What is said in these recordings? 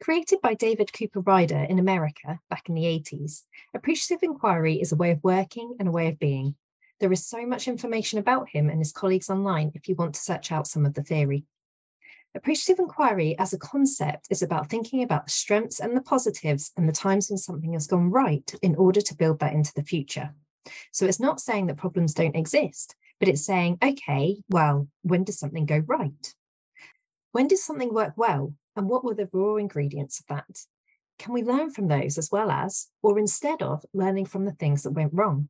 Created by David Cooperrider in America back in the 80s, appreciative inquiry is a way of working and a way of being. There is so much information about him and his colleagues online if you want to search out some of the theory. Appreciative inquiry as a concept is about thinking about the strengths and the positives and the times when something has gone right in order to build that into the future. So it's not saying that problems don't exist, but it's saying, okay, well, when does something go right? When does something work well? And what were the raw ingredients of that? Can we learn from those as well as, or instead of, learning from the things that went wrong?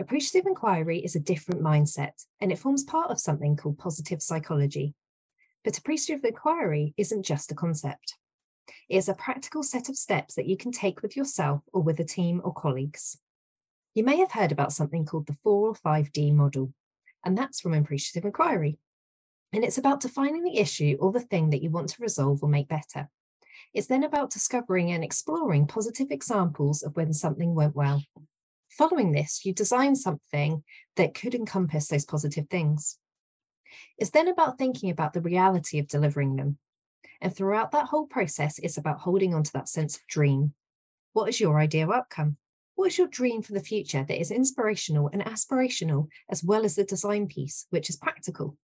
Appreciative inquiry is a different mindset, and it forms part of something called positive psychology. But appreciative inquiry isn't just a concept. It is a practical set of steps that you can take with yourself or with a team or colleagues. You may have heard about something called the 4 or 5D model, and that's from appreciative inquiry. And it's about defining the issue or the thing that you want to resolve or make better. It's then about discovering and exploring positive examples of when something went well. Following this, you design something that could encompass those positive things. It's then about thinking about the reality of delivering them. And throughout that whole process, it's about holding on to that sense of dream. What is your ideal outcome? What is your dream for the future that is inspirational and aspirational, as well as the design piece, which is practical?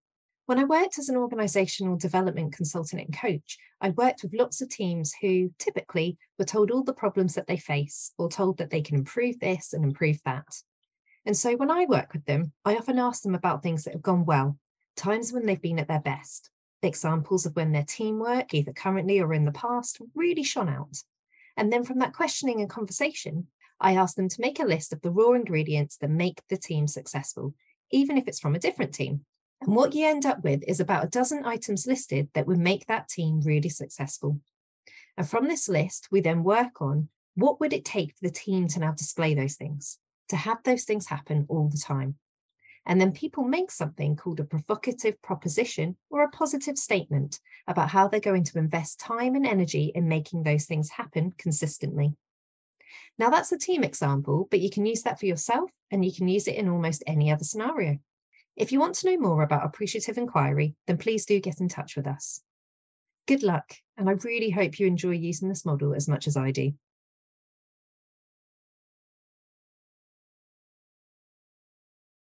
When I worked as an organizational development consultant and coach, I worked with lots of teams who typically were told all the problems that they face or told that they can improve this and improve that. And so when I work with them, I often ask them about things that have gone well, times when they've been at their best, examples of when their teamwork, either currently or in the past, really shone out. And then from that questioning and conversation, I ask them to make a list of the raw ingredients that make the team successful, even if it's from a different team. And what you end up with is about a dozen items listed that would make that team really successful. And from this list, we then work on what would it take for the team to now display those things, to have those things happen all the time. And then people make something called a provocative proposition or a positive statement about how they're going to invest time and energy in making those things happen consistently. Now, that's a team example, but you can use that for yourself and you can use it in almost any other scenario. If you want to know more about appreciative inquiry, then please do get in touch with us. Good luck, and I really hope you enjoy using this model as much as I do.